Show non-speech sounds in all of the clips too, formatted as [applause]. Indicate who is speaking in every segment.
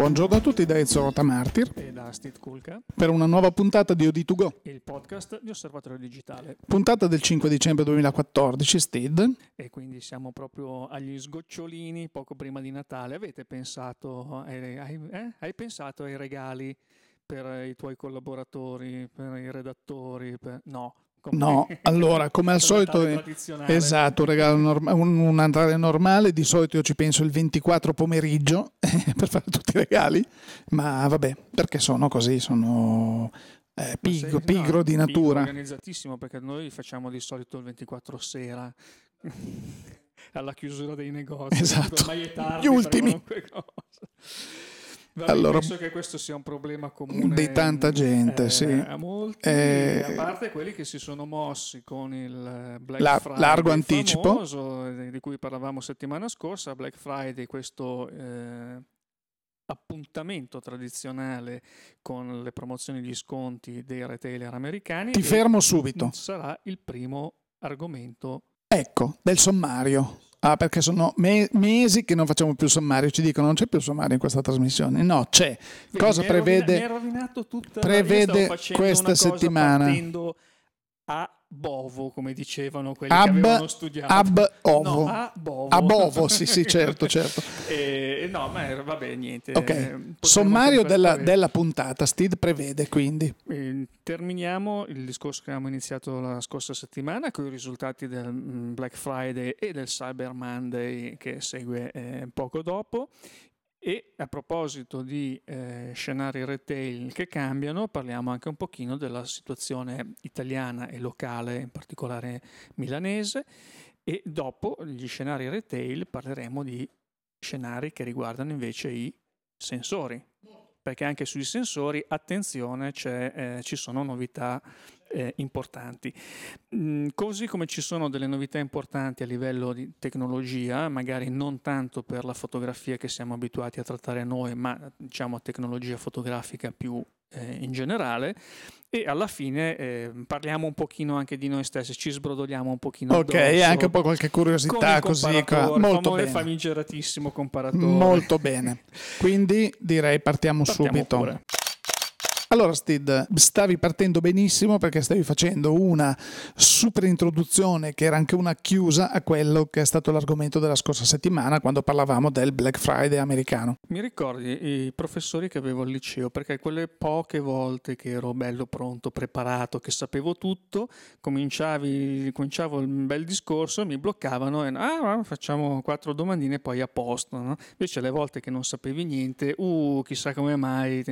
Speaker 1: Buongiorno a tutti da Ezio Rotamartir
Speaker 2: e da Steve Kulka
Speaker 1: per una nuova puntata di OD2Go,
Speaker 2: il podcast di Osservatorio Digitale.
Speaker 1: puntata del 5 dicembre 2014, Steed.
Speaker 2: E quindi siamo proprio agli sgocciolini poco prima di Natale. Avete pensato, ai, ai- eh? hai pensato ai regali per i tuoi collaboratori, per i redattori? per- No. Come-
Speaker 1: No, [laughs] allora, come al solito, esatto, un, regalo norma- un, un Natale normale, di solito io ci penso il 24 pomeriggio [laughs] per fare tutti i regali, ma vabbè, perché sono così, sono eh, pigro,
Speaker 2: sei-
Speaker 1: pigro
Speaker 2: no,
Speaker 1: di
Speaker 2: pigro,
Speaker 1: natura.
Speaker 2: organizzatissimo perché noi facciamo di solito il 24 sera [laughs] alla chiusura dei negozi.
Speaker 1: Esatto.
Speaker 2: Ormai è tardi
Speaker 1: Gli ultimi.
Speaker 2: Vabbè,
Speaker 1: Allora,
Speaker 2: penso che questo sia un problema comune
Speaker 1: di tanta gente,
Speaker 2: eh,
Speaker 1: sì.
Speaker 2: a molti,
Speaker 1: Eh,
Speaker 2: a parte quelli che si sono mossi con il Black
Speaker 1: La-
Speaker 2: Friday
Speaker 1: largo anticipo.
Speaker 2: famoso, eh, di cui parlavamo settimana scorsa, Black Friday, questo eh, appuntamento tradizionale con le promozioni e gli sconti dei retailer americani
Speaker 1: Ti fermo subito.
Speaker 2: sarà il primo argomento
Speaker 1: Ecco, del sommario. Ah, perché sono me- mesi che non facciamo più sommario, ci dicono non c'è più sommario in questa trasmissione. No, c'è.
Speaker 2: Vedi,
Speaker 1: Cosa
Speaker 2: hai rovina-
Speaker 1: prevede? prevede questa settimana?
Speaker 2: partendo a bovo, come dicevano quelli
Speaker 1: Ab-
Speaker 2: che avevano studiato.
Speaker 1: ab ovo.
Speaker 2: No, a bovo.
Speaker 1: A bovo, sì, sì, certo, [laughs] certo.
Speaker 2: Eh, no, ma vabbè, niente.
Speaker 1: Ok, sommario della, della puntata, Steed prevede quindi.
Speaker 2: Eh, terminiamo il discorso che abbiamo iniziato la scorsa settimana con i risultati del mm, Black Friday e del Cyber Monday che segue eh, poco dopo. E a proposito di eh, scenari retail che cambiano, parliamo anche un pochino della situazione italiana e locale, in particolare milanese. E dopo gli scenari retail parleremo di scenari che riguardano invece i sensori perché anche sui sensori, attenzione, eh, ci sono novità eh, importanti. Mm, così come ci sono delle novità importanti a livello di tecnologia, magari non tanto per la fotografia che siamo abituati a trattare noi, ma diciamo tecnologia fotografica più eh, in generale. E alla fine eh, parliamo un pochino anche di noi stessi, ci sbrodoliamo un pochino
Speaker 1: Ok,
Speaker 2: addosso,
Speaker 1: anche un po' qualche curiosità così. qua. Molto bene.
Speaker 2: famigeratissimo comparatore.
Speaker 1: Molto bene. Quindi direi partiamo,
Speaker 2: Partiamo
Speaker 1: subito.
Speaker 2: pure.
Speaker 1: Allora, Steed, stavi partendo benissimo perché stavi facendo una super introduzione che era anche una chiusa a quello che è stato l'argomento della scorsa settimana quando parlavamo del Black Friday americano.
Speaker 2: Mi ricordi i professori che avevo al liceo, perché quelle poche volte che ero bello pronto, preparato, che sapevo tutto, cominciavi, cominciavo il bel discorso, mi bloccavano e ah, facciamo quattro domandine e poi a posto. no? Invece le volte che non sapevi niente, uh, chissà come mai.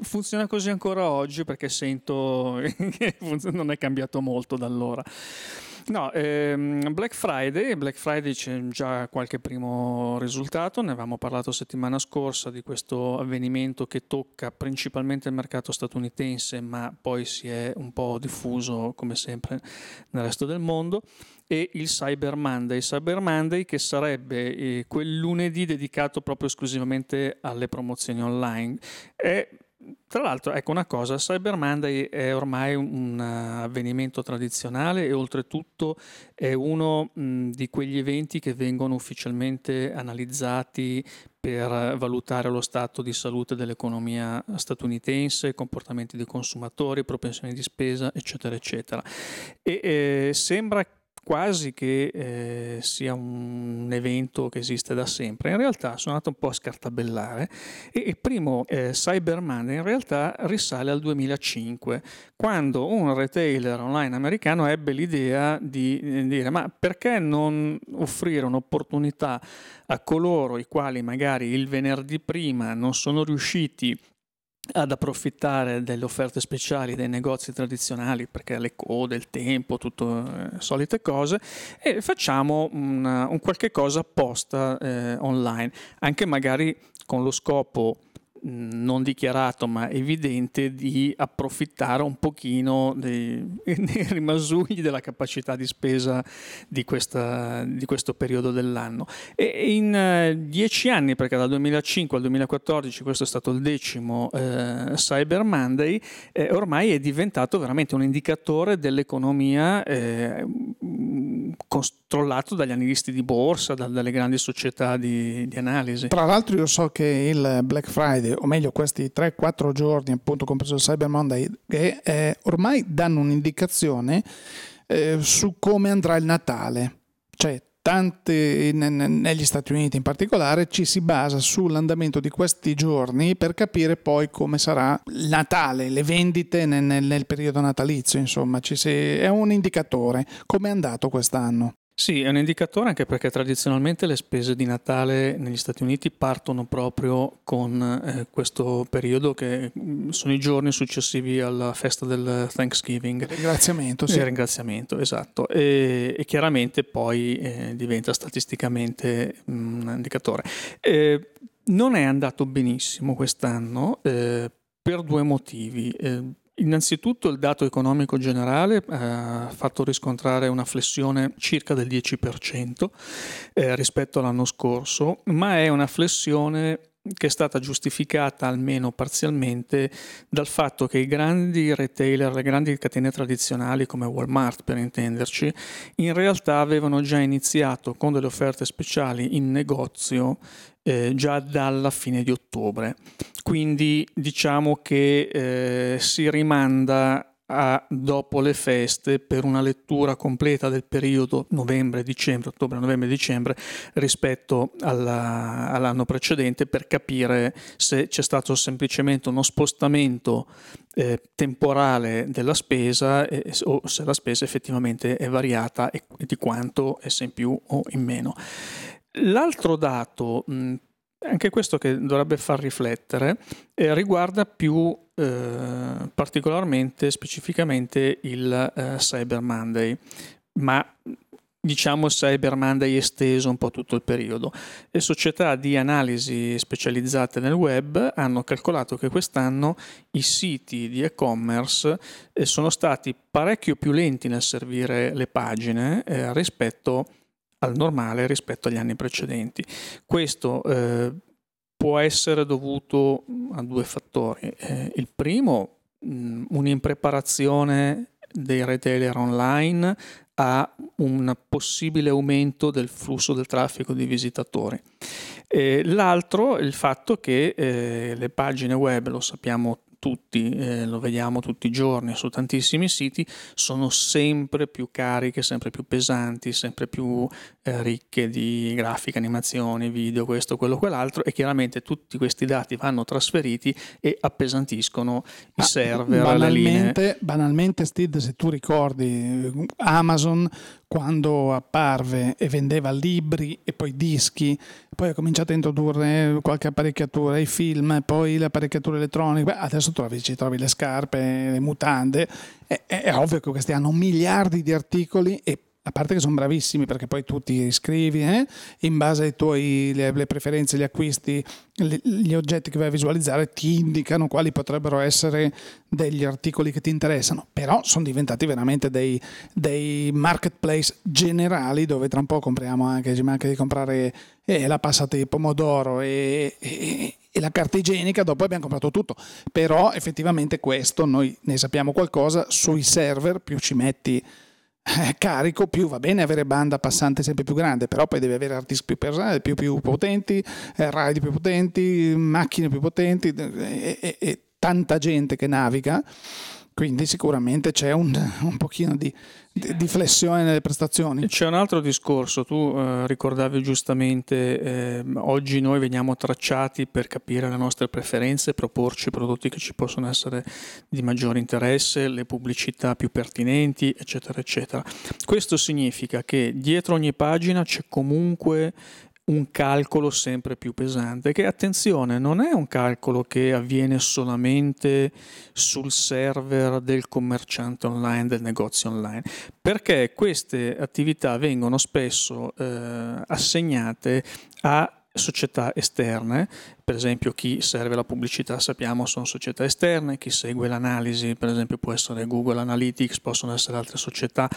Speaker 2: Funziona così ancora oggi perché sento [laughs] che non è cambiato molto da allora. No, ehm, Black Friday, Black Friday c'è già qualche primo risultato, ne avevamo parlato settimana scorsa di questo avvenimento che tocca principalmente il mercato statunitense, ma poi si è un po' diffuso come sempre nel resto del mondo e il Cyber Monday, Cyber Monday che sarebbe eh, quel lunedì dedicato proprio esclusivamente alle promozioni online. È tra l'altro, ecco una cosa, Cyber Monday è ormai un, eh, avvenimento tradizionale e oltretutto è uno mh, di quegli eventi che vengono ufficialmente analizzati per valutare lo stato di salute dell'economia statunitense, comportamenti dei consumatori, propensioni di spesa, eccetera, eccetera. E eh, sembra quasi che eh, sia un evento che esiste da sempre. In realtà sono andato un po' a scartabellare e il primo eh, Cyber Monday in realtà risale al 2005, quando un retailer online americano ebbe l'idea di eh, dire ma perché non offrire un'opportunità a coloro i quali magari il venerdì prima non sono riusciti ad approfittare delle offerte speciali dei negozi tradizionali perché le code, il tempo, tutte eh, solite cose e facciamo un, un qualche cosa apposta eh, online. Anche magari con lo scopo non dichiarato ma evidente di approfittare un pochino [laughs] dei, rimasugli della capacità di spesa di, questa, di questo periodo dell'anno. E in eh, dieci anni, perché dal 2005 al 2014 questo è stato il decimo eh, Cyber Monday, eh, ormai è diventato veramente un indicatore dell'economia eh, controllato dagli analisti di borsa, da, dalle grandi società di, di analisi.
Speaker 1: Tra l'altro io so che il Black Friday, o meglio questi 3-4 giorni, appunto compreso il Cyber Monday, che eh, ormai danno un'indicazione eh, su come andrà il Natale. Cioè, tante, negli Stati Uniti in particolare, ci si basa sull'andamento di questi giorni per capire poi come sarà Natale, le vendite nel, nel periodo natalizio, insomma, si, è un indicatore. Come è andato quest'anno?
Speaker 2: Sì, è un indicatore anche perché tradizionalmente le spese di Natale negli Stati Uniti partono proprio con eh, questo periodo che mm, sono i giorni successivi alla festa del Thanksgiving.
Speaker 1: Ringraziamento, sì.
Speaker 2: Il ringraziamento, esatto. E, e chiaramente poi eh, diventa statisticamente mm, un indicatore. Eh, non è andato benissimo quest'anno eh, per due motivi. Eh, Innanzitutto il dato economico generale eh, ha fatto riscontrare una flessione circa del 10% eh, rispetto all'anno scorso, ma è una flessione che è stata giustificata almeno parzialmente dal fatto che i grandi retailer, le grandi catene tradizionali come Walmart per intenderci, in realtà avevano già iniziato con delle offerte speciali in negozio eh, già dalla fine di ottobre. Quindi diciamo che eh, si rimanda a dopo le feste per una lettura completa del periodo novembre-dicembre, ottobre-novembre-dicembre rispetto alla, all'anno precedente per capire se c'è stato semplicemente uno spostamento eh, temporale della spesa eh, o se la spesa effettivamente è variata e, di quanto se in più o in meno. L'altro dato mh, anche questo che dovrebbe far riflettere, eh, riguarda più eh, particolarmente, specificamente il eh, Cyber Monday, ma diciamo Cyber Monday esteso un po' tutto il periodo. Le società di analisi specializzate nel web hanno calcolato che quest'anno i siti di e-commerce eh, sono stati parecchio più lenti nel servire le pagine eh, rispetto a al normale rispetto agli anni precedenti. Questo eh, può essere dovuto a due fattori. Eh, il primo, mh, un'impreparazione dei retailer online a un possibile aumento del flusso del traffico di visitatori. Eh, l'altro, il fatto che eh, le pagine web, lo sappiamo tutti, eh, lo vediamo tutti i giorni su tantissimi siti, sono sempre più cariche, sempre più pesanti, sempre più eh, ricche di grafiche, animazioni, video, questo, quello, quell'altro e chiaramente tutti questi dati vanno trasferiti e appesantiscono i ah, server,
Speaker 1: banalmente,
Speaker 2: le linee.
Speaker 1: Banalmente, Steve, se tu ricordi, Amazon quando apparve e vendeva libri e poi dischi, poi ha cominciato a introdurre qualche apparecchiatura, i film, poi le apparecchiature elettroniche, Beh, adesso trovi, ci trovi le scarpe, le mutande, è, è ovvio che questi hanno miliardi di articoli e a parte che sono bravissimi perché poi tu ti iscrivi eh? in base ai tuoi le, le preferenze, gli acquisti, le, gli oggetti che vai a visualizzare ti indicano quali potrebbero essere degli articoli che ti interessano, però sono diventati veramente dei, dei marketplace generali dove tra un po' compriamo anche, ci manca di comprare eh, la passata di pomodoro e, e, e la carta igienica, dopo abbiamo comprato tutto, però effettivamente questo noi ne sappiamo qualcosa, sui server più ci metti carico, più va bene avere banda passante sempre più grande, però poi devi avere hard disk più, personali, più, più potenti, eh, RAID più potenti, macchine più potenti e, e, e tanta gente che naviga quindi sicuramente c'è un, un pochino di, di, flessione nelle prestazioni.
Speaker 2: C'è un altro discorso, tu eh, ricordavi giustamente, eh, oggi noi veniamo tracciati per capire le nostre preferenze, proporci prodotti che ci possono essere di maggiore interesse, le pubblicità più pertinenti, eccetera, eccetera. Questo significa che dietro ogni pagina c'è comunque un calcolo sempre più pesante, che attenzione non è un calcolo che avviene solamente sul server del commerciante online, del negozio online, perché queste attività vengono spesso eh, assegnate a società esterne, per esempio chi serve la pubblicità sappiamo sono società esterne, chi segue l'analisi per esempio può essere Google Analytics, possono essere altre società.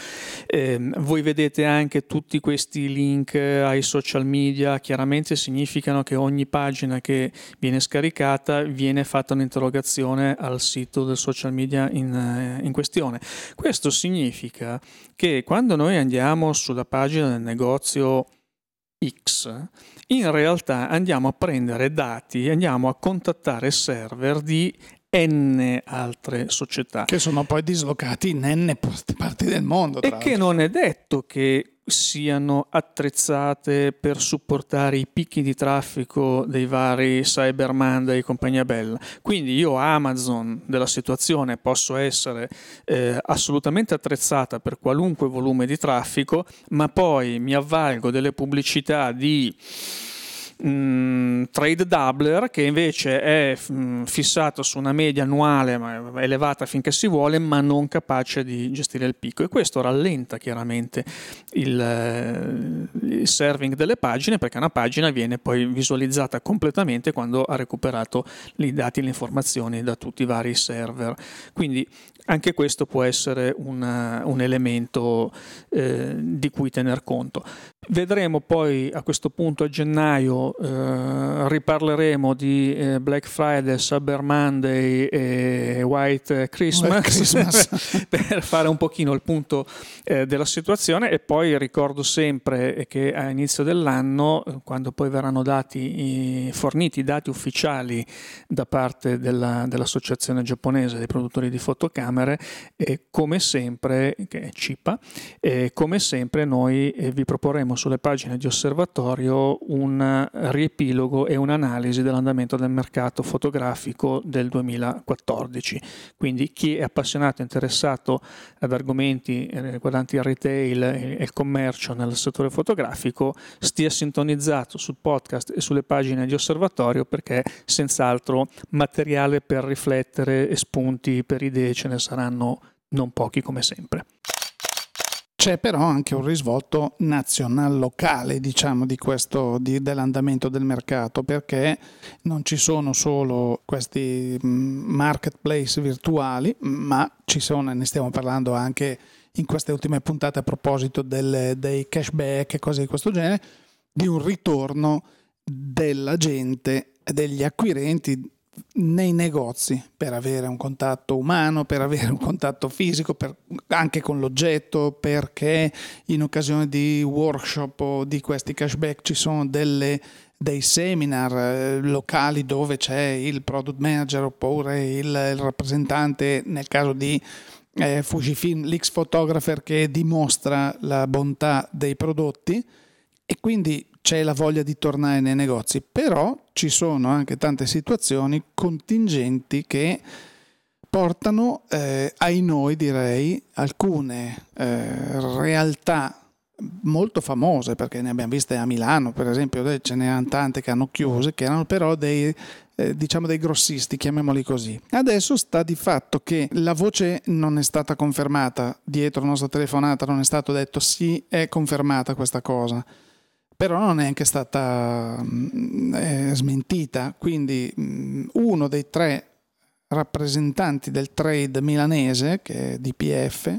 Speaker 2: Eh, voi vedete anche tutti questi link ai social media, chiaramente significano che ogni pagina che viene scaricata viene fatta un'interrogazione al sito del social media in, eh, in questione. Questo significa che quando noi andiamo sulla pagina del negozio X, in realtà andiamo a prendere dati, andiamo a contattare server di n altre società.
Speaker 1: Che sono poi dislocati in n parti del mondo.
Speaker 2: E che non è detto che siano attrezzate per supportare i picchi di traffico dei vari Cyber Monday e compagnia bella. Quindi io Amazon della situazione posso essere eh, assolutamente attrezzata per qualunque volume di traffico, ma poi mi avvalgo delle pubblicità di mh, mm, trade doubler che invece è mh, mm, fissato su una media annuale elevata finché si vuole ma non capace di gestire il picco. E questo rallenta chiaramente il, eh, il serving delle pagine perché una pagina viene poi visualizzata completamente quando ha recuperato i dati e le informazioni da tutti i vari server. Quindi anche questo può essere una, un elemento eh, di cui tener conto. Vedremo poi a questo punto a gennaio, eh, riparleremo di eh, Black Friday, Cyber Monday e White Christmas, White Christmas. [laughs] per fare un pochino il punto eh, della situazione e poi ricordo sempre che a inizio dell'anno, quando poi verranno dati, forniti i dati ufficiali da parte della, dell'associazione giapponese dei produttori di fotocamere, Camere e come sempre, che è CIPA, e come sempre noi eh, vi proporremo sulle pagine di osservatorio un riepilogo e un'analisi dell'andamento del mercato fotografico del 2014. Quindi chi è appassionato e interessato ad argomenti eh, riguardanti il retail e il commercio nel settore fotografico stia sintonizzato sul podcast e sulle pagine di osservatorio perché senz'altro materiale per riflettere e spunti per idee ce ne saranno non pochi come sempre.
Speaker 1: C'è però anche un risvolto nazional-locale, diciamo, di questo, di, dell'andamento del mercato, perché non ci sono solo questi mm, marketplace virtuali, ma ci sono, ne stiamo parlando anche in queste ultime puntate a proposito del, dei cashback e cose di questo genere, di un ritorno della gente, degli acquirenti nei negozi per avere un contatto umano, per avere un contatto fisico, per, anche con l'oggetto, perché in occasione di workshop o di questi cashback ci sono delle, dei seminar eh, locali dove c'è il product manager oppure il, il rappresentante, nel caso di eh, Fujifilm, l'ex photographer che dimostra la bontà dei prodotti. E quindi c'è la voglia di tornare nei negozi, però ci sono anche tante situazioni contingenti che portano eh, ai noi, direi, alcune eh, realtà molto famose, perché ne abbiamo viste a Milano, per esempio, ce n'erano tante che hanno chiuso, che erano però dei, eh, diciamo dei grossisti, chiamiamoli così. Adesso sta di fatto che la voce non è stata confermata, dietro la nostra telefonata non è stato detto sì, è confermata questa cosa però non è anche stata mm, smentita, quindi mm, uno dei tre rappresentanti del trade milanese, che è DPF,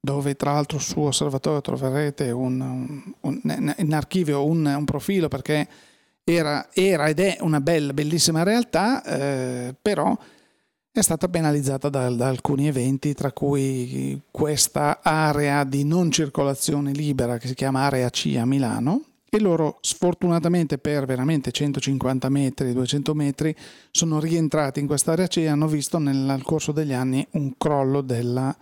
Speaker 1: dove tra l'altro su Osservatorio troverete un, un, un, in archivio un, profilo perché era, era, ed è una bella, bellissima realtà, eh, però è stata penalizzata da, da, alcuni eventi, tra cui questa area di non circolazione libera che si chiama Area C a Milano, e loro sfortunatamente per veramente 150 metri, 200 metri sono rientrati in quest'area C e hanno visto nel corso degli anni un crollo della,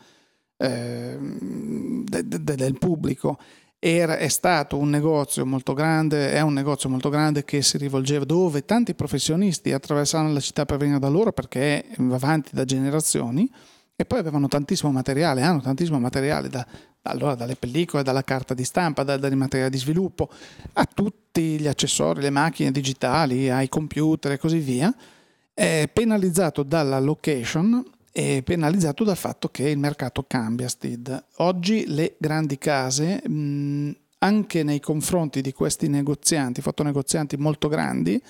Speaker 1: eh, de, de, del pubblico. Era, è stato un negozio molto grande, è un negozio molto grande che si rivolgeva dove tanti professionisti attraversavano la città per venire da loro perché va avanti da generazioni e poi avevano tantissimo materiale, hanno tantissimo materiale da, allora dalle pellicole, dalla carta di stampa, da, dai materiali di sviluppo, a tutti gli accessori, le macchine digitali, ai computer e così via, è penalizzato dalla location e penalizzato dal fatto che il mercato cambia, Steve. Oggi le grandi case mh, anche nei confronti di questi negozianti, fotonegozianti molto grandi,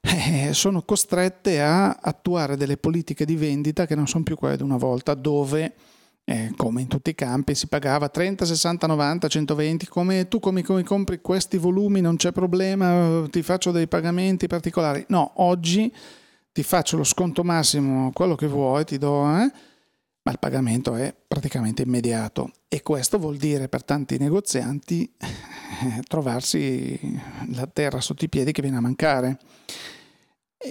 Speaker 1: eh, sono costrette a attuare delle politiche di vendita che non sono più quelle di una volta, dove eh, come in tutti i campi si pagava 30, 60, 90, 120, come tu come, come compri questi volumi non c'è problema, ti faccio dei pagamenti particolari. No, oggi ti faccio lo sconto massimo, quello che vuoi, ti do, eh? ma il pagamento è praticamente immediato e questo vuol dire per tanti negozianti [laughs] eh, trovarsi la terra sotto i piedi che viene a mancare.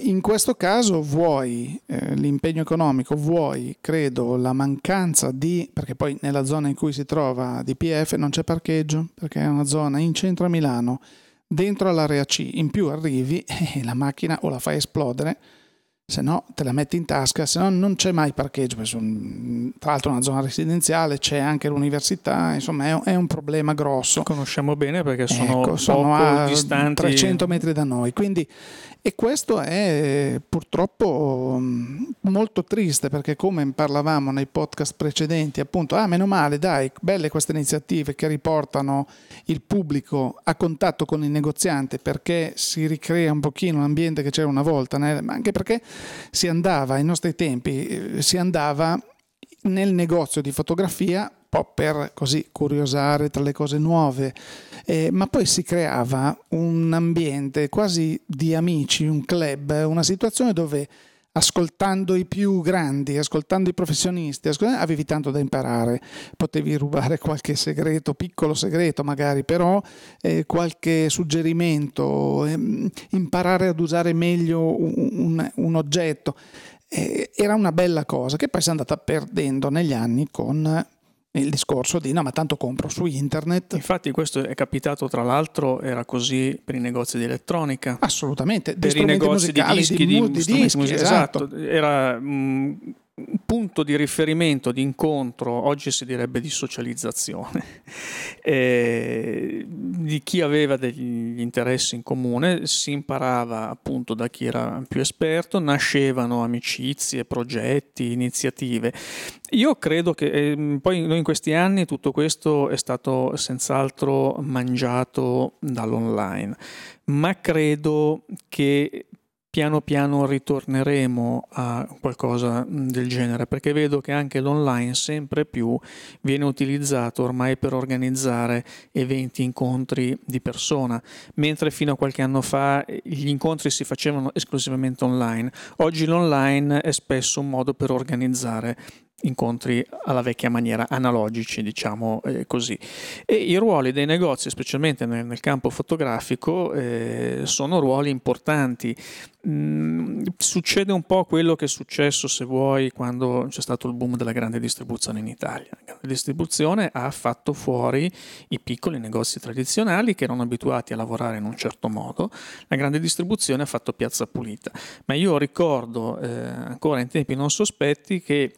Speaker 1: In questo caso vuoi eh, l'impegno economico, vuoi, credo, la mancanza di, perché poi nella zona in cui si trova DPF non c'è parcheggio, perché è una zona in centro a Milano, dentro all'area C, in più arrivi [laughs] e la macchina o la fai esplodere se no te la metti in tasca, se no non c'è mai parcheggio, tra l'altro è una zona residenziale, c'è anche l'università, insomma è un, è un problema grosso.
Speaker 2: Conosciamo bene perché sono, ecco, sono a distanti
Speaker 1: 300 metri da noi, quindi e questo è purtroppo mm, molto triste perché come parlavamo nei podcast precedenti, appunto, ah meno male, dai, belle queste iniziative che riportano il pubblico a contatto con il negoziante perché si ricrea un pochino l'ambiente che c'era una volta, ma anche perché si andava, ai nostri tempi, eh, si andava nel negozio di fotografia per così curiosare tra le cose nuove, eh, ma poi si creava un ambiente quasi di amici, un club, una situazione dove ascoltando i più grandi, ascoltando i professionisti, avevi tanto da imparare, potevi rubare qualche segreto, piccolo segreto magari, però eh, qualche suggerimento, eh, imparare ad usare meglio un, un, un oggetto. Eh, era una bella cosa che poi si è andata perdendo negli anni con il discorso di no ma tanto compro su internet
Speaker 2: infatti questo è capitato tra l'altro era così per i negozi di elettronica.
Speaker 1: Assolutamente
Speaker 2: per i negozi di dischi di, di, di dischi, esatto. esatto. Era mh, mm, punto di riferimento, di incontro, oggi si direbbe di socializzazione, [laughs] eh, di chi aveva degli interessi in comune, si imparava appunto da chi era più esperto, nascevano amicizie, progetti, iniziative. Io credo che eh, poi in questi anni tutto questo è stato senz'altro mangiato dall'online, ma credo che piano piano ritorneremo a qualcosa del genere perché vedo che anche l'online sempre più viene utilizzato ormai per organizzare eventi, incontri di persona, mentre fino a qualche anno fa gli incontri si facevano esclusivamente online. Oggi l'online è spesso un modo per organizzare incontri alla vecchia maniera, analogici, diciamo eh, così. E i ruoli dei negozi, specialmente nel, nel campo fotografico, eh, sono ruoli importanti. Mm, succede un po' quello che è successo, se vuoi, quando c'è stato il boom della grande distribuzione in Italia. La grande distribuzione ha fatto fuori i piccoli negozi tradizionali che erano abituati a lavorare in un certo modo. La grande distribuzione ha fatto piazza pulita. Ma io ricordo eh, ancora in tempi non sospetti che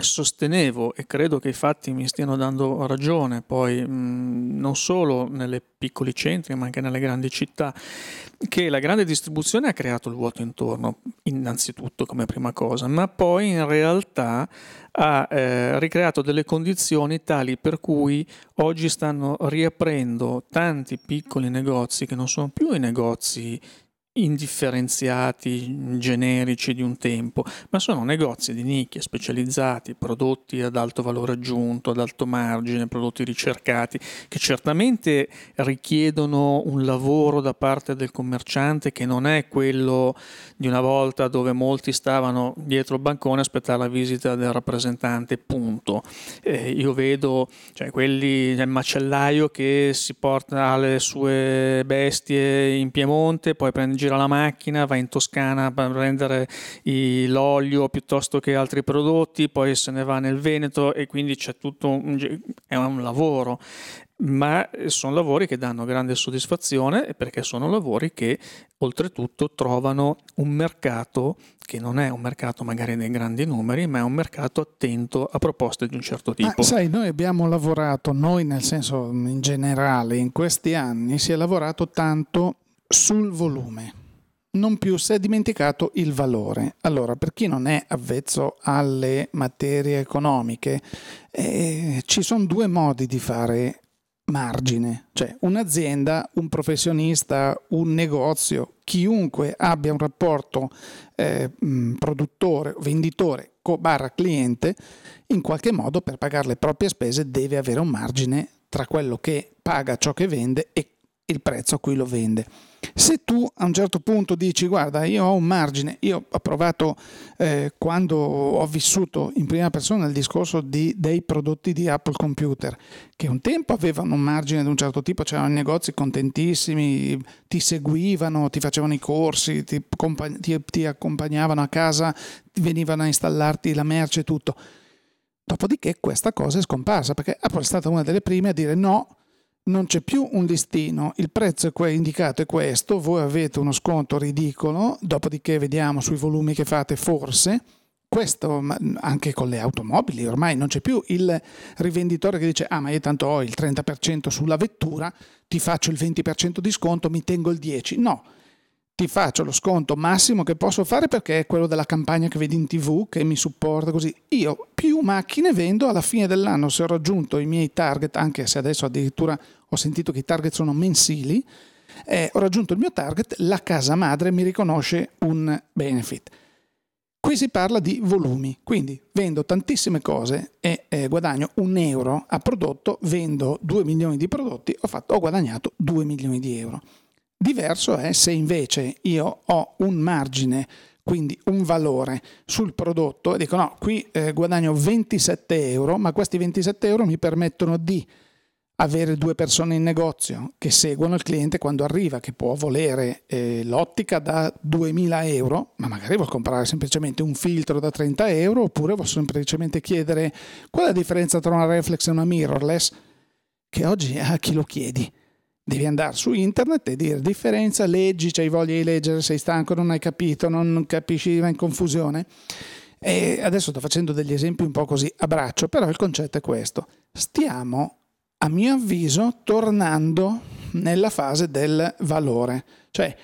Speaker 2: sostenevo, e credo che i fatti mi stiano dando ragione, poi mh, non solo nelle piccoli centri, ma anche nelle grandi città, che la grande distribuzione ha creato il vuoto intorno, innanzitutto come prima cosa, ma poi in realtà ha eh, ricreato delle condizioni tali per cui oggi stanno riaprendo tanti piccoli negozi che non sono più i negozi indifferenziati, generici di un tempo, ma sono negozi di nicchia specializzati, prodotti ad alto valore aggiunto, ad alto margine, prodotti ricercati, che certamente richiedono un lavoro da parte del commerciante che non è quello di una volta dove molti stavano dietro il bancone a aspettare la visita del rappresentante, punto. Eh, io vedo cioè, quelli del macellaio che si porta le sue bestie in Piemonte, poi prende gira la macchina, va in Toscana a prendere l'olio piuttosto che altri prodotti, poi se ne va nel Veneto e quindi c'è tutto un, è un lavoro ma sono lavori che danno grande soddisfazione perché sono lavori che oltretutto trovano un mercato che non è un mercato magari dei grandi numeri, ma è un mercato attento a proposte di un certo tipo.
Speaker 1: Ma sai, noi abbiamo lavorato, noi nel senso in generale, in questi anni si è lavorato tanto sul volume. Non più si è dimenticato il valore. Allora, per chi non è avvezzo alle materie economiche, eh, ci sono due modi di fare margine, cioè un'azienda, un professionista, un negozio, chiunque abbia un rapporto eh, produttore, venditore barra cliente, in qualche modo per pagare le proprie spese deve avere un margine tra quello che paga ciò che vende e il prezzo a cui lo vende. Se tu a un certo punto dici guarda io ho un margine, io ho provato eh, quando ho vissuto in prima persona il discorso di, dei prodotti di Apple Computer, che un tempo avevano un margine di un certo tipo, c'erano negozi contentissimi, ti seguivano, ti facevano i corsi, ti, ti, ti accompagnavano a casa, venivano a installarti la merce e tutto. Dopodiché questa cosa è scomparsa perché Apple è stata una delle prime a dire no, non c'è più un listino, il prezzo è indicato è questo, voi avete uno sconto ridicolo, dopodiché vediamo sui volumi che fate forse. Questo anche con le automobili, ormai non c'è più il rivenditore che dice ah ma io tanto ho il 30% sulla vettura, ti faccio il 20% di sconto, mi tengo il 10%. No, ti faccio lo sconto massimo che posso fare perché è quello della campagna che vedi in tv che mi supporta così. Io più macchine vendo alla fine dell'anno se ho raggiunto i miei target, anche se adesso addirittura ho sentito che i target sono mensili, eh, ho raggiunto il mio target, la casa madre mi riconosce un benefit. Qui si parla di volumi, quindi vendo tantissime cose e eh, guadagno un euro a prodotto, vendo 2 milioni di prodotti, ho, fatto, ho guadagnato 2 milioni di euro. Diverso è se invece io ho un margine, quindi un valore sul prodotto e dico no, qui eh, guadagno 27 euro, ma questi 27 euro mi permettono di avere due persone in negozio che seguono il cliente quando arriva, che può volere eh, l'ottica da 2000 euro, ma magari vuol comprare semplicemente un filtro da 30 euro, oppure vuol semplicemente chiedere qual è la differenza tra una reflex e una mirrorless, che oggi a chi lo chiedi? Devi andare su internet e dire differenza, leggi, c'hai voglia di leggere, sei stanco, non hai capito, non capisci, vai in confusione. E adesso sto facendo degli esempi un po' così a braccio, però il concetto è questo. Stiamo, a mio avviso, tornando nella fase del valore. Cioè,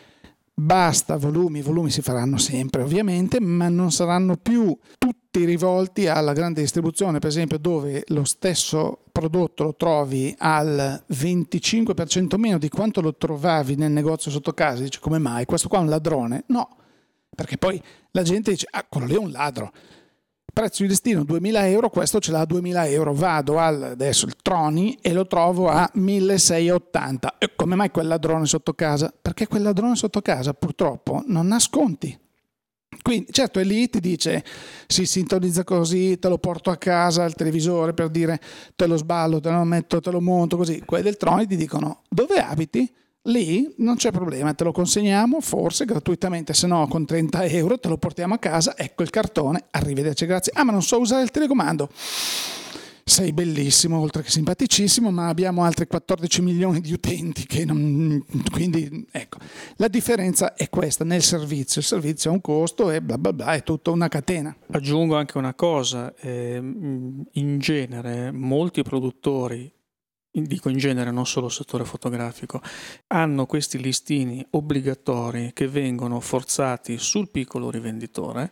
Speaker 1: basta volumi, i volumi si faranno sempre ovviamente, ma non saranno più tutti rivolti alla grande distribuzione, per esempio dove lo stesso prodotto lo trovi al 25% meno di quanto lo trovavi nel negozio sotto casa, dici come mai? Questo qua è un ladrone? No, perché poi la gente dice, ah, quello lì è un ladro prezzo di listino 2000 euro, questo ce l'ha a 2000 euro, vado al, adesso il Troni e lo trovo a 1680. E come mai quel ladrone sotto casa? Perché quel ladrone sotto casa purtroppo non ha sconti. Quindi, certo, è lì ti dice si sintonizza così, te lo porto a casa al televisore per dire te lo sballo, te lo metto, te lo monto così. Quelli del Troni ti dicono dove abiti? Lì non c'è problema, te lo consegniamo forse gratuitamente, se no con 30 euro te lo portiamo a casa, ecco il cartone, arrivederci, grazie. Ah ma non so usare il telecomando. Sei bellissimo, oltre che simpaticissimo, ma abbiamo altri 14 milioni di utenti che non... quindi ecco, la differenza è questa nel servizio, il servizio ha un costo e bla bla bla, è tutta una catena.
Speaker 2: Aggiungo anche una cosa, eh, in genere molti produttori dico in genere non solo settore fotografico, hanno questi listini obbligatori che vengono forzati sul piccolo rivenditore,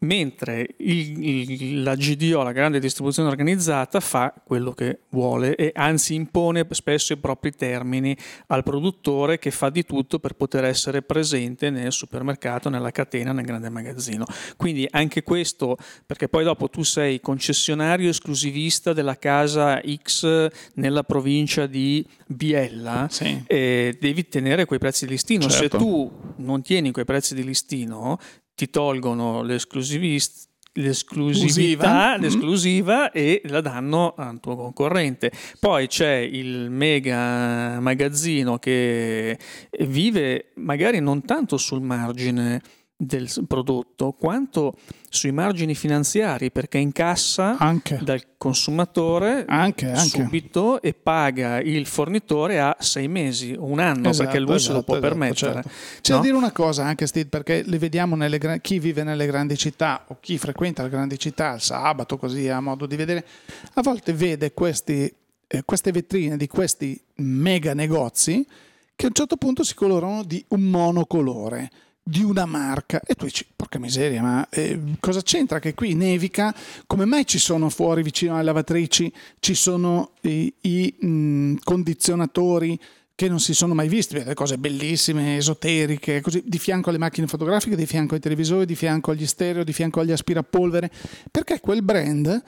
Speaker 2: mentre il, il, la GDO, la grande distribuzione organizzata, fa quello che vuole e anzi impone spesso i propri termini al produttore che fa di tutto per poter essere presente nel supermercato, nella catena, nel grande magazzino. Quindi anche questo, perché poi dopo tu sei concessionario esclusivista della casa X nella provincia provincia di Biella, sì. eh, devi tenere quei prezzi di listino. Certo. Se tu non tieni quei prezzi di listino, ti tolgono l'esclusivista l'esclusività, l'esclusiva mm. e la danno al tuo concorrente. Poi c'è il mega magazzino che vive magari non tanto sul margine del prodotto quanto sui margini finanziari perché incassa
Speaker 1: anche.
Speaker 2: dal consumatore
Speaker 1: anche, anche.
Speaker 2: subito e paga il fornitore a sei mesi o un anno esatto, perché lui esatto, se lo può esatto, permettere. Certo.
Speaker 1: C'è no? da dire una cosa anche Steve perché le vediamo nelle chi vive nelle grandi città o chi frequenta le grandi città il sabato così ha modo di vedere a volte vede questi, eh, queste vetrine di questi mega negozi che a un certo punto si colorano di un monocolore di una marca. E tu dici porca miseria ma eh, cosa c'entra che qui nevica come mai ci sono fuori vicino alle lavatrici ci sono i, i mh, condizionatori che non si sono mai visti, delle cose bellissime, esoteriche, così di fianco alle macchine fotografiche, di fianco ai televisori, di fianco agli stereo, di fianco agli aspirapolvere, perché quel brand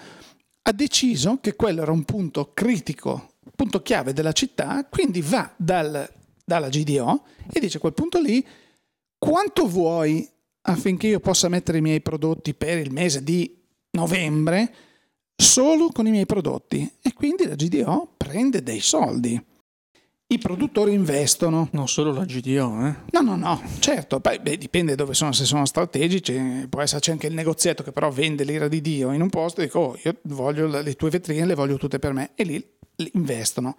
Speaker 1: ha deciso che quello era un punto critico, punto chiave della città, quindi va dal, dalla GDO e dice a quel punto lì quanto vuoi affinché io possa mettere i miei prodotti per il mese di novembre solo con i miei prodotti e quindi la GDO prende dei soldi i produttori investono.
Speaker 2: Non solo la GDO, eh?
Speaker 1: No, no, no, certo, beh, dipende dove sono, se sono strategici, può esserci anche il negozietto che però vende l'ira di Dio in un posto e dico, oh, io voglio le tue vetrine, le voglio tutte per me, e lì investono.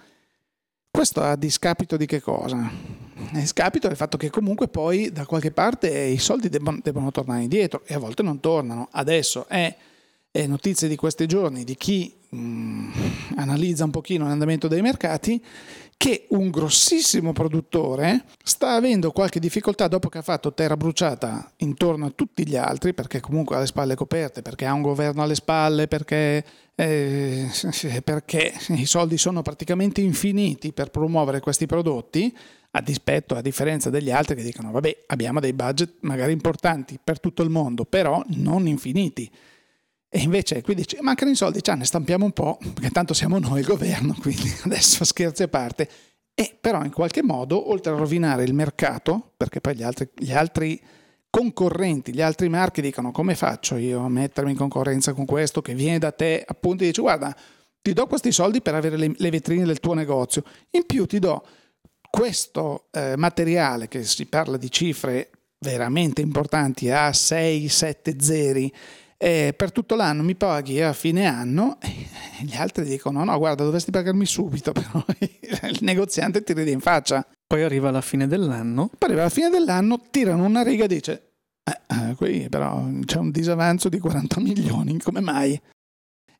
Speaker 1: Questo a discapito di che cosa? A discapito del fatto che comunque poi da qualche parte i soldi debbono, debbono tornare indietro e a volte non tornano. Adesso è, è notizie di questi giorni di chi mh, mm, analizza un pochino l'andamento dei mercati che un grossissimo produttore sta avendo qualche difficoltà dopo che ha fatto terra bruciata intorno a tutti gli altri, perché comunque ha le spalle coperte, perché ha un governo alle spalle, perché, eh, [laughs] perché i soldi sono praticamente infiniti per promuovere questi prodotti, a dispetto, a differenza degli altri che dicono vabbè abbiamo dei budget magari importanti per tutto il mondo, però non infiniti. E invece qui dice, mancano i soldi, cioè ne stampiamo un po', perché tanto siamo noi il governo, [laughs] quindi adesso scherzi a parte. E però in qualche modo, oltre a rovinare il mercato, perché poi gli altri, gli altri concorrenti, gli altri marchi dicono come faccio io a mettermi in concorrenza con questo che viene da te, appunto, dice guarda, ti do questi soldi per avere le, le vetrine del tuo negozio, in più ti do questo eh, materiale che si parla di cifre veramente importanti a 6-7 zeri eh, per tutto l'anno mi paghi a fine anno [laughs] e gli altri dicono no guarda dovresti pagarmi subito [laughs] però il negoziante ti ride in faccia.
Speaker 2: Poi arriva la fine dell'anno.
Speaker 1: Poi arriva la fine dell'anno tirano una riga e dice eh, eh, qui però c'è un disavanzo di 40 milioni come mai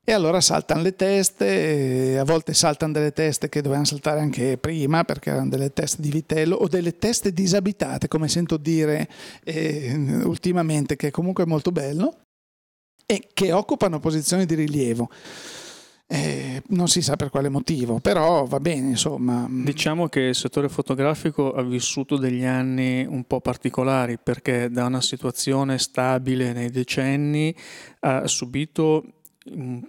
Speaker 1: e allora saltano le teste, a volte saltano delle teste che dovevano saltare anche prima perché erano delle teste di vitello o delle teste disabitate, come sento dire eh, ultimamente, che comunque è molto bello e che occupano posizioni di rilievo. Eh, non si sa per quale motivo, però va bene, insomma.
Speaker 2: Diciamo che il settore fotografico ha vissuto degli anni un po' particolari perché da una situazione stabile nei decenni ha subito un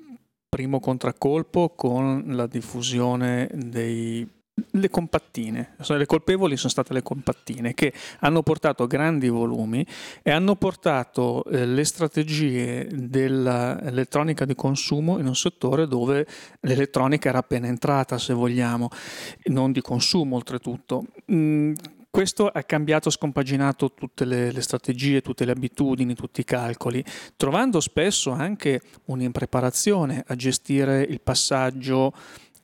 Speaker 2: primo contraccolpo con la diffusione dei le compattine, le colpevoli sono state le compattine che hanno portato grandi volumi e hanno portato eh, le strategie dell'elettronica di consumo in un settore dove l'elettronica era appena entrata, se vogliamo, non di consumo oltretutto. Mm, questo ha cambiato, scompaginato tutte le, le, strategie, tutte le abitudini, tutti i calcoli, trovando spesso anche un'impreparazione a gestire il passaggio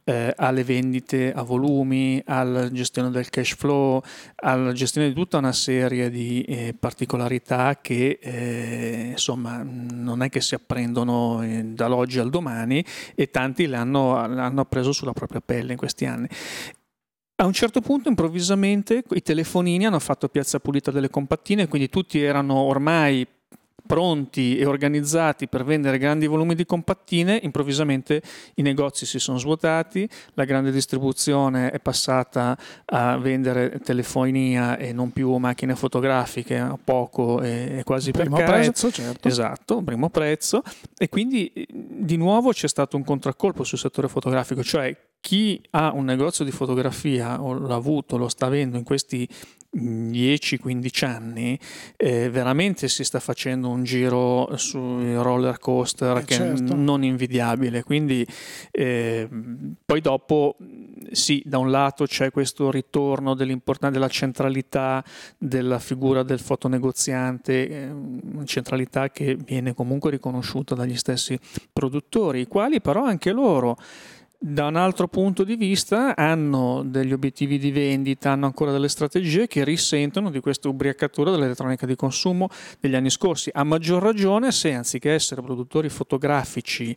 Speaker 2: eh, alle vendite a volumi, alla gestione del cash flow, alla gestione di tutta una serie di eh, particolarità che eh, insomma non è che si apprendono eh, dall'oggi al domani e tanti l'hanno, l'hanno preso sulla propria pelle in questi anni. A un certo punto improvvisamente i telefonini hanno fatto piazza pulita delle compattine, quindi tutti erano ormai pronti e organizzati per vendere grandi volumi di compattine, improvvisamente i negozi si sono svuotati, la grande distribuzione è passata a vendere telefonia e non più macchine fotografiche a poco e, quasi
Speaker 1: primo
Speaker 2: per
Speaker 1: caso. prezzo, certo.
Speaker 2: Esatto, primo prezzo e quindi di nuovo c'è stato un contraccolpo sul settore fotografico, cioè chi ha un negozio di fotografia o l'ha avuto, lo sta avendo in questi 10-15 anni eh, veramente si sta facendo un giro sui roller coaster eh che certo. è non invidiabile quindi eh, poi dopo sì da un lato c'è questo ritorno dell'importanza della centralità della figura del fotonegoziante eh, centralità che viene comunque riconosciuta dagli stessi produttori i quali però anche loro da un altro punto di vista hanno degli obiettivi di vendita, hanno ancora delle strategie che risentono di questa ubriacatura dell'elettronica di consumo degli anni scorsi. A maggior ragione se anziché essere produttori fotografici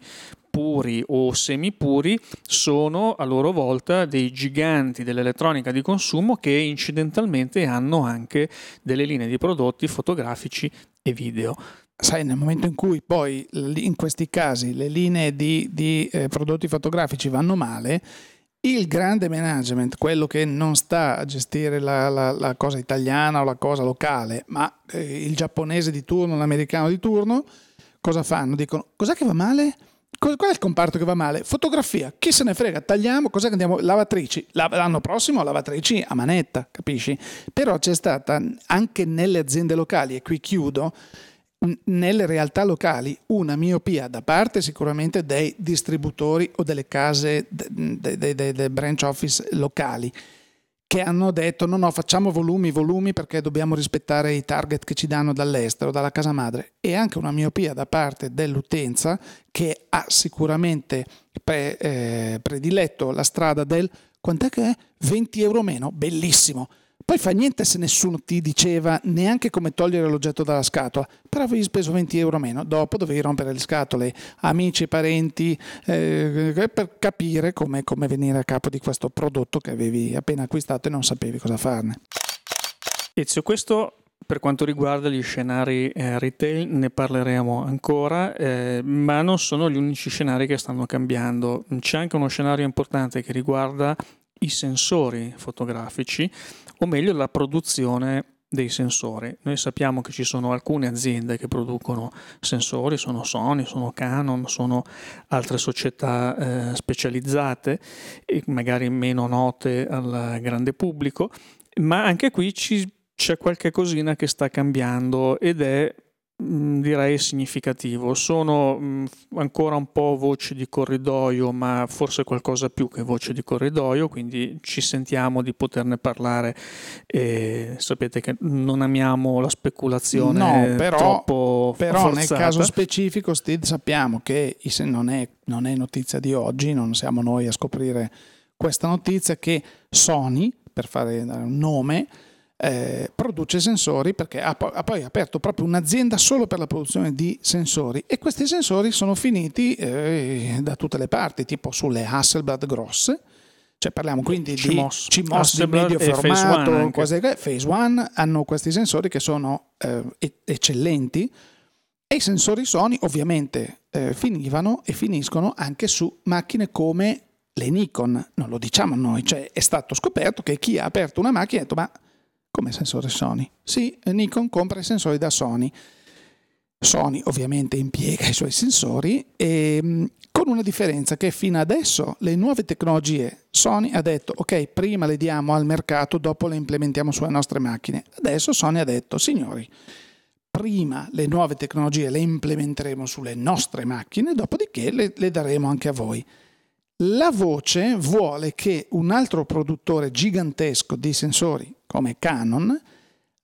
Speaker 2: puri o semipuri sono a loro volta dei giganti dell'elettronica di consumo che incidentalmente hanno anche delle linee di prodotti fotografici e video.
Speaker 1: Sai, nel momento in cui poi in questi casi le linee di, di eh, prodotti fotografici vanno male, il grande management, quello che non sta a gestire la, la, la cosa italiana o la cosa locale, ma eh, il giapponese di turno, l'americano di turno, cosa fanno? Dicono, cos'è che va male? Qual è il comparto che va male? Fotografia, chi se ne frega, tagliamo, cos'è che andiamo? Lavatrici, l'anno prossimo lavatrici a manetta, capisci? Però c'è stata anche nelle aziende locali, e qui chiudo, nelle realtà locali una miopia da parte sicuramente dei distributori o delle case, dei de, de, de branch office locali che hanno detto no no facciamo volumi volumi perché dobbiamo rispettare i target che ci danno dall'estero dalla casa madre. E anche una miopia da parte dell'utenza che ha sicuramente pre, eh, prediletto la strada del quant'è che è? 20 euro meno? Bellissimo poi fa niente se nessuno ti diceva neanche come togliere l'oggetto dalla scatola, però avevi speso 20 euro meno, dopo dovevi rompere le scatole, amici, parenti, eh, per capire come, come venire a capo di questo prodotto che avevi appena acquistato e non sapevi cosa farne.
Speaker 2: Ezio, questo per quanto riguarda gli scenari eh, retail ne parleremo ancora, eh, ma non sono gli unici scenari che stanno cambiando. C'è anche uno scenario importante che riguarda i sensori fotografici, o meglio la produzione dei sensori. Noi sappiamo che ci sono alcune aziende che producono sensori, sono Sony, sono Canon, sono altre società eh, specializzate magari meno note al grande pubblico, ma anche qui ci, c'è qualche cosina che sta cambiando ed è direi significativo. Sono mm, ancora un po' voci di corridoio, ma forse qualcosa più che voce di corridoio, quindi ci sentiamo di poterne parlare. E sapete che non amiamo la speculazione no, però, troppo
Speaker 1: però
Speaker 2: forzata.
Speaker 1: nel caso specifico, Steve, sappiamo che non è, non è notizia di oggi, non siamo noi a scoprire questa notizia, che Sony, per fare un nome, eh, produce sensori perché ha, ha, poi aperto proprio un'azienda solo per la produzione di sensori. E questi sensori sono finiti eh, da tutte le parti, tipo sulle Hasselblad grosse, cioè parliamo quindi CMOS, di CMOS di medio formato, Phase quasi, Phase One hanno questi sensori che sono eh, eccellenti. E i sensori Sony ovviamente eh, finivano e finiscono anche su macchine come le Nikon, non lo diciamo noi, cioè è stato scoperto che chi ha aperto una macchina ha detto ma come sensore Sony. Sì, Nikon compra i sensori da Sony. Sony ovviamente impiega i suoi sensori e mm, con una differenza che fino adesso le nuove tecnologie Sony ha detto ok prima le diamo al mercato dopo le implementiamo sulle nostre macchine adesso Sony ha detto signori prima le nuove tecnologie le implementeremo sulle nostre macchine dopodiché le, le daremo anche a voi la voce vuole che un altro produttore gigantesco di sensori come Canon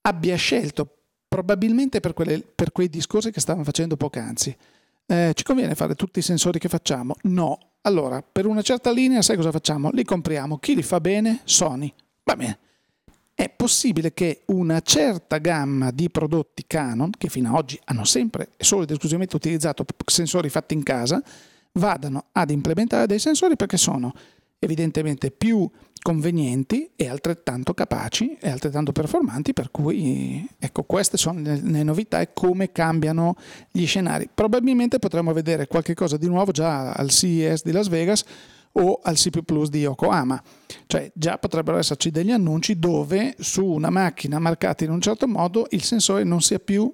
Speaker 1: abbia scelto probabilmente per, quelle, per quei discorsi che stavamo facendo poc'anzi. Eh, ci conviene fare tutti i sensori che facciamo? No. Allora, per una certa linea, sai cosa facciamo? Li compriamo. Chi li fa bene? Sony. Va bene. È possibile che una certa gamma di prodotti Canon, che fino ad oggi hanno sempre e solo ed esclusivamente utilizzato sensori fatti in casa, vadano ad implementare dei sensori perché sono evidentemente più convenienti e altrettanto capaci e altrettanto performanti, per cui ecco, queste sono le, novità e come cambiano gli scenari. Probabilmente potremo vedere qualche cosa di nuovo già al CES di Las Vegas o al CPU Plus di Yokohama, cioè già potrebbero esserci degli annunci dove su una macchina marcata in un certo modo il sensore non sia più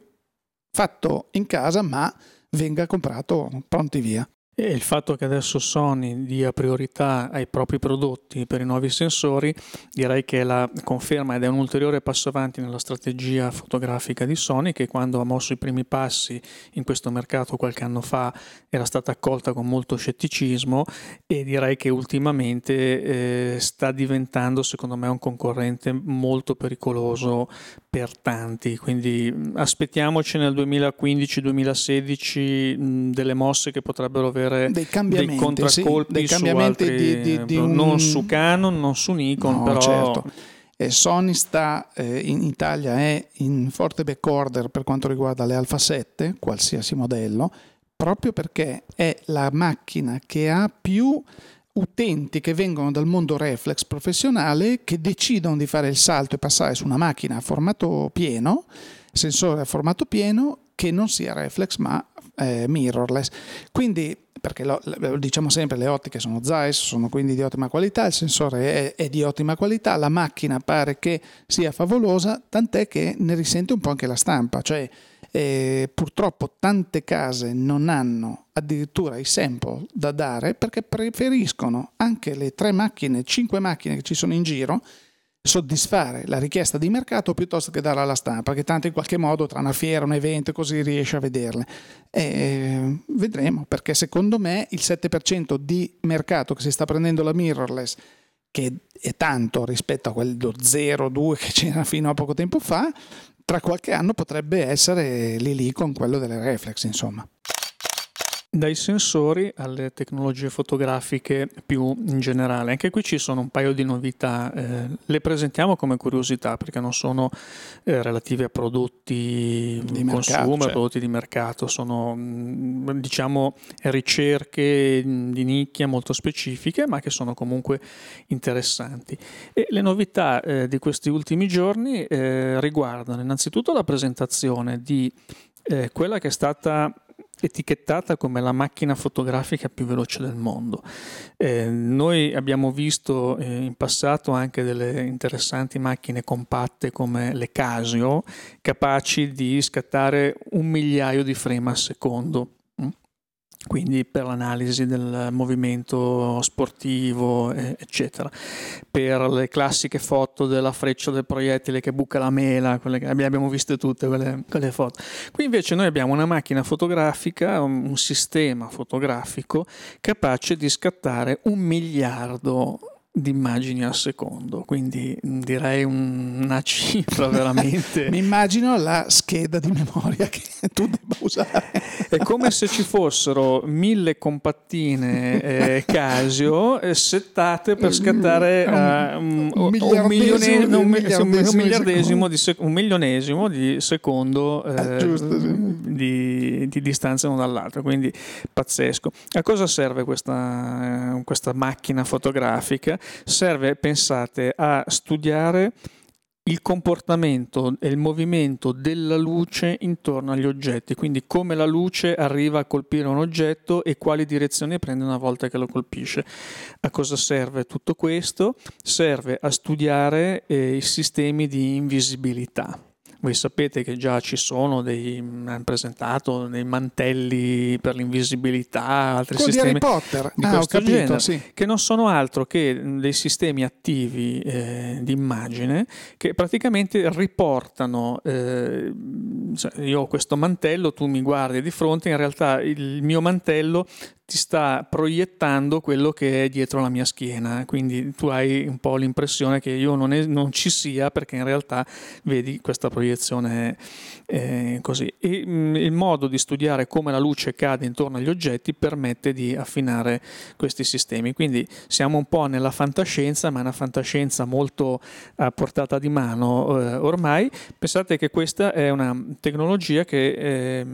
Speaker 1: fatto in casa ma venga comprato pronti via.
Speaker 2: E il fatto che adesso Sony dia priorità ai propri prodotti per i nuovi sensori direi che la conferma ed è un ulteriore passo avanti nella strategia fotografica di Sony che quando ha mosso i primi passi in questo mercato qualche anno fa era stata accolta con molto scetticismo e direi che ultimamente eh, sta diventando secondo me un concorrente molto pericoloso per tanti. Quindi aspettiamoci nel 2015-2016 delle mosse che potrebbero avere avere
Speaker 1: dei, cambiamenti,
Speaker 2: dei contraccolpi
Speaker 1: sì, dei cambiamenti
Speaker 2: altri,
Speaker 1: di, di, di un...
Speaker 2: non su Canon, non su Nikon, no, però...
Speaker 1: Certo. E Sony sta eh, in Italia è in forte backorder per quanto riguarda le Alpha 7, qualsiasi modello, proprio perché è la macchina che ha più utenti che vengono dal mondo reflex professionale che decidono di fare il salto e passare su una macchina a formato pieno, sensore a formato pieno, che non sia reflex ma eh, mirrorless. Quindi, perché lo, lo, diciamo sempre, le ottiche sono Zeiss, sono quindi di ottima qualità, il sensore è, è, di ottima qualità, la macchina pare che sia favolosa, tant'è che ne risente un po' anche la stampa, cioè eh, purtroppo tante case non hanno addirittura i sample da dare perché preferiscono anche le tre macchine, cinque macchine che ci sono in giro soddisfare la richiesta di mercato piuttosto che darla alla stampa, che tanto in qualche modo tra una fiera, un evento, così riesce a vederle. E vedremo, perché secondo me il 7% di mercato che si sta prendendo la mirrorless, che è tanto rispetto a quello 0,2 che c'era fino a poco tempo fa, tra qualche anno potrebbe essere lì lì con quello delle reflex, insomma.
Speaker 2: Dai sensori alle tecnologie fotografiche più in generale, anche qui ci sono un paio di novità, eh, le presentiamo come curiosità perché non sono eh, relative a prodotti di consumo, cioè. prodotti di mercato, sono mm, diciamo ricerche di nicchia molto specifiche ma che sono comunque interessanti. E le novità eh, di questi ultimi giorni eh, riguardano innanzitutto la presentazione di eh, quella che è stata etichettata come la macchina fotografica più veloce del mondo. Eh, noi abbiamo visto eh, in passato anche delle interessanti macchine compatte come le Casio, capaci di scattare un migliaio di frame al secondo quindi per l'analisi del movimento sportivo, eccetera. Per le classiche foto della freccia del proiettile che buca la mela, quelle che abbiamo viste tutte quelle, quelle foto. Qui invece noi abbiamo una macchina fotografica, un sistema fotografico capace di scattare un miliardo di immagini al secondo, quindi direi una cifra veramente... [laughs]
Speaker 1: Mi immagino la scheda di memoria che [laughs] tu debba usare.
Speaker 2: È come se ci fossero mille compattine eh, Casio eh, settate per scattare uh, un, un, miliardesimo, un, miliardesimo di sec- un milionesimo di secondo eh, ah, giusto, sì. di, di, distanza l'uno dall'altro, quindi pazzesco. A cosa serve questa, questa macchina fotografica? Serve, pensate, a studiare il comportamento e il movimento della luce intorno agli oggetti, quindi come la luce arriva a colpire un oggetto e quali direzioni prende una volta che lo colpisce. A cosa serve tutto questo? Serve a studiare eh, i sistemi di invisibilità. Voi sapete che già ci sono dei, hanno presentato dei mantelli per l'invisibilità, altri
Speaker 1: Quello
Speaker 2: sistemi
Speaker 1: di Harry Potter.
Speaker 2: di
Speaker 1: ah,
Speaker 2: questo
Speaker 1: capito,
Speaker 2: genere,
Speaker 1: sì.
Speaker 2: che non sono altro che dei sistemi attivi eh, di immagine che praticamente riportano, eh, io ho questo mantello, tu mi guardi di fronte, in realtà il mio mantello ti sta proiettando quello che è dietro la mia schiena, quindi tu hai un po' l'impressione che io non, è, non ci sia perché in realtà vedi questa proiezione eh, così. E, mh, mm, il modo di studiare come la luce cade intorno agli oggetti permette di affinare questi sistemi, quindi siamo un po' nella fantascienza, ma una fantascienza molto a portata di mano eh, ormai. Pensate che questa è una tecnologia che eh,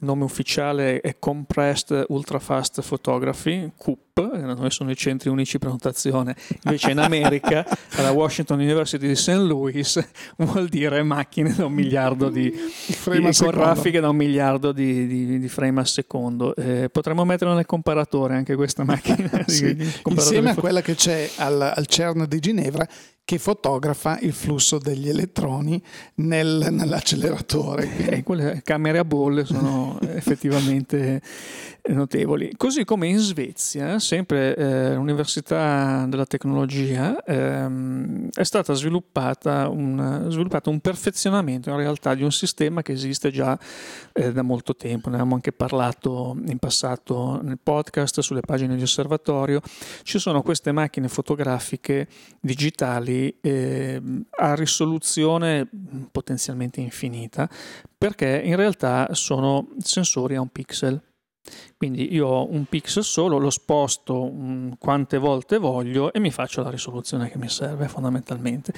Speaker 2: il nome ufficiale è Compressed Ultra Fast Photography, CUP, noi sono i centri unici per notazione, invece in America, [laughs] alla Washington University di St. Louis, vuol dire macchine da un miliardo di, frame con raffiche da un miliardo di, di, di frame al secondo. Eh, potremmo metterlo nel comparatore anche questa macchina. [laughs]
Speaker 1: sì. Insieme a quella che c'è al, al CERN di Ginevra, che fotografa il flusso degli elettroni nel, nell'acceleratore.
Speaker 2: Eh, quelle camere a bolle sono [laughs] effettivamente notevoli. Così come in Svezia, sempre eh, l'Università della Tecnologia, ehm, è stato sviluppato un perfezionamento in realtà di un sistema che esiste già eh, da molto tempo. Ne abbiamo anche parlato in passato nel podcast, sulle pagine di osservatorio. Ci sono queste macchine fotografiche digitali eh, a risoluzione potenzialmente infinita perché in realtà sono sensori a un pixel Quindi io ho un pixel solo, lo sposto um, quante volte voglio e mi faccio la risoluzione che mi serve fondamentalmente.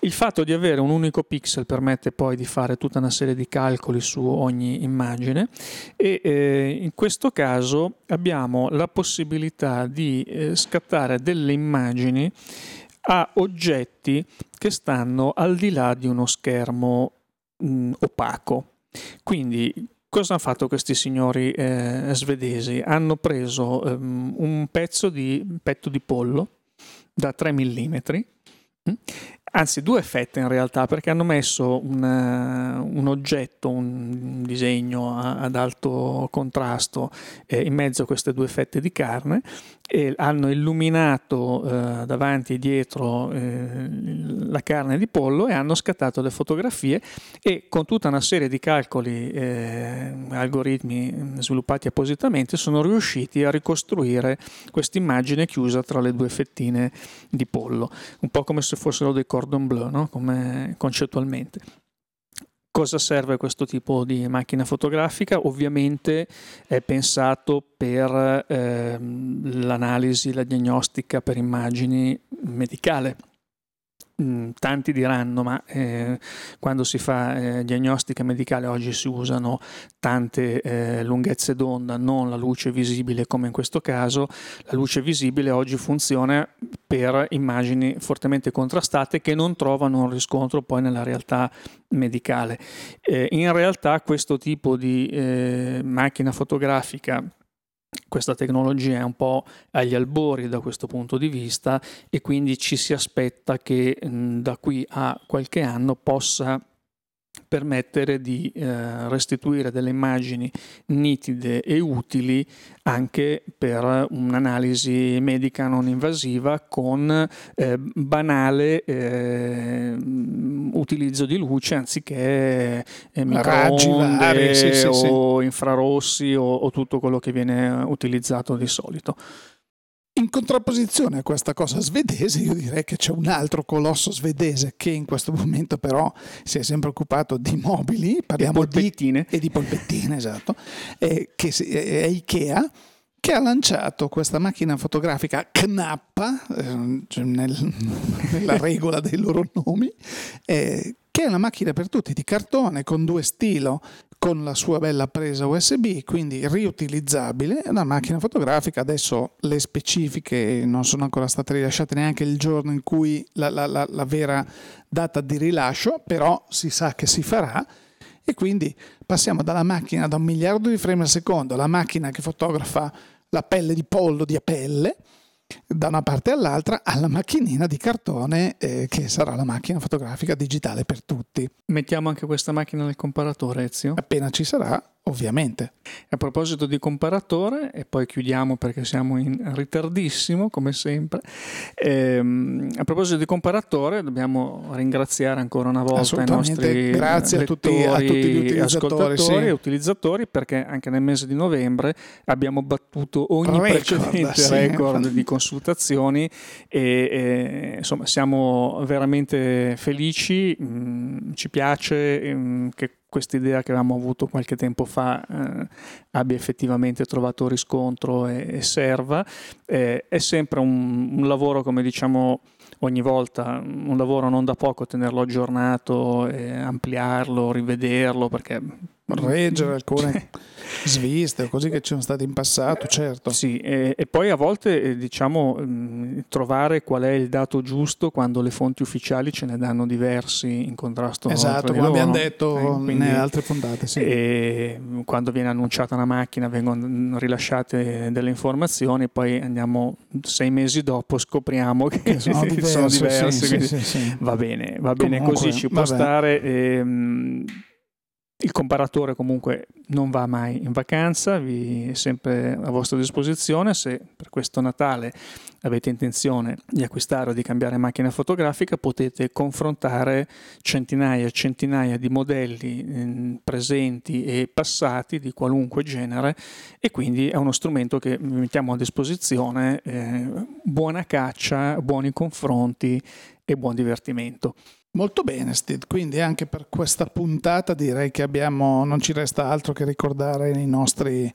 Speaker 2: Il fatto di avere un unico pixel permette poi di fare tutta una serie di calcoli su ogni immagine e eh, in questo caso abbiamo la possibilità di eh, scattare delle immagini a oggetti che stanno al di là di uno schermo mh, opaco. Quindi cosa hanno fatto questi signori eh, svedesi? Hanno preso um, un pezzo di petto di pollo da 3 mm anzi due fette in realtà, perché hanno messo una, un oggetto, un disegno ad alto contrasto eh, in mezzo a queste due fette di carne e hanno illuminato eh, davanti e dietro eh, la carne di pollo e hanno scattato le fotografie e con tutta una serie di calcoli, eh, algoritmi sviluppati appositamente, sono riusciti a ricostruire questa immagine chiusa tra le due fettine di pollo, un po' come se fossero dei cordon bleu, no? come concettualmente. Cosa serve questo tipo di macchina fotografica? Ovviamente è pensato per eh, l'analisi, la diagnostica per immagini medicale tanti diranno, ma eh, quando si fa eh, diagnostica medicale oggi si usano tante eh, lunghezze d'onda, non la luce visibile come in questo caso. La luce visibile oggi funziona per immagini fortemente contrastate che non trovano un riscontro poi nella realtà medicale. Eh, in realtà questo tipo di eh, macchina fotografica questa tecnologia è un po' agli albori da questo punto di vista e quindi ci si aspetta che da qui a qualche anno possa permettere di eh, restituire delle immagini nitide e utili anche per un'analisi medica non invasiva con eh, banale eh, utilizzo di luce anziché eh, microonde sì, sì, o infrarossi o, o tutto quello che viene utilizzato di solito.
Speaker 1: In contrapposizione a questa cosa svedese, io direi che c'è un altro colosso svedese che in questo momento però si è sempre occupato di mobili, parliamo
Speaker 2: e di
Speaker 1: e di polpettine, esatto, eh, che è Ikea che ha lanciato questa macchina fotografica Knappa, eh, cioè nel, [laughs] nella [laughs] regola dei loro nomi, eh, che è una macchina per tutti di cartone con due stilo con la sua bella presa USB, quindi riutilizzabile, è una macchina fotografica, adesso le specifiche non sono ancora state rilasciate neanche il giorno in cui la, la, la, la vera data di rilascio, però si sa che si farà. E quindi passiamo dalla macchina da un miliardo di frame al secondo alla macchina che fotografa la pelle di pollo di Apelle da una parte all'altra alla macchinina di cartone eh, che sarà la macchina fotografica digitale per tutti.
Speaker 2: Mettiamo anche questa macchina nel comparatore, Ezio?
Speaker 1: Appena ci sarà, Ovviamente.
Speaker 2: A proposito di comparatore, e poi chiudiamo perché siamo in ritardissimo come sempre, ehm, a proposito di comparatore dobbiamo ringraziare ancora una volta i nostri
Speaker 1: grazie a tutti, a tutti gli utilizzatori, sì.
Speaker 2: e utilizzatori perché anche nel mese di novembre abbiamo battuto ogni record, precedente sì. record di consultazioni e, e, insomma siamo veramente felici, mh, mm, ci piace mh, mm, che questa idea che avevamo avuto qualche tempo fa eh, abbia effettivamente trovato riscontro e, e serva. Eh, è sempre un, un, lavoro, come diciamo ogni volta, un lavoro non da poco tenerlo aggiornato, ampliarlo, rivederlo, perché
Speaker 1: reggere alcune sviste o così che ci sono state in passato, certo.
Speaker 2: Sì, e, e poi a volte eh, diciamo mh, trovare qual è il dato giusto quando le fonti ufficiali ce ne danno diversi in contrasto
Speaker 1: Esatto, come abbiamo detto eh, quindi, altre puntate, sì.
Speaker 2: E quando viene annunciata una macchina vengono rilasciate delle informazioni, poi andiamo sei mesi dopo scopriamo che, che sono [laughs] diverse, sono diverse sì, sì, va bene, va bene Comunque, così, ci può vabbè. stare. E, ehm, il comparatore comunque non va mai in vacanza, vi è sempre a vostra disposizione. Se per questo Natale avete intenzione di acquistare o di cambiare macchina fotografica, potete confrontare centinaia e centinaia di modelli eh, presenti e passati di qualunque genere e quindi è uno strumento che mettiamo a disposizione. Eh, buona caccia, buoni confronti e buon divertimento.
Speaker 1: Molto bene, Steve. Quindi anche per questa puntata direi che abbiamo, non ci resta altro che ricordare i nostri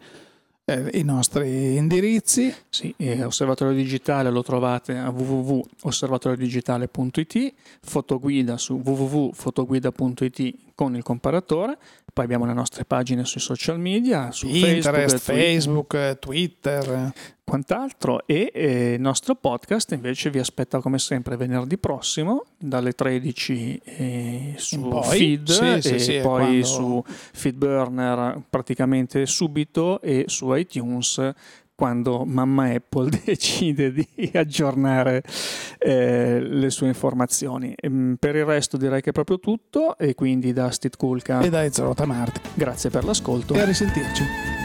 Speaker 1: eh, i nostri indirizzi.
Speaker 2: Sì, Osservatorio Digitale lo trovate a www.osservatoriodigitale.it, fotoguida su www.fotoguida.it con il comparatore, poi abbiamo le nostre pagine sui social media, su
Speaker 1: Pinterest,
Speaker 2: Facebook,
Speaker 1: Facebook, Twitter.
Speaker 2: Quant'altro e eh, il nostro podcast invece vi aspetta come sempre venerdì prossimo dalle 13 eh, su
Speaker 1: poi?
Speaker 2: feed
Speaker 1: Sì, sì,
Speaker 2: e
Speaker 1: sì,
Speaker 2: poi
Speaker 1: quando-
Speaker 2: su Feedburner praticamente subito e su iTunes quando mamma Apple [laughs] decide di aggiornare eh, le sue informazioni. Ehm, Per il resto direi che è proprio tutto e quindi da Steve Kulka
Speaker 1: E dai Zero Tamarti.
Speaker 2: grazie per l'ascolto.
Speaker 1: E a risentirci.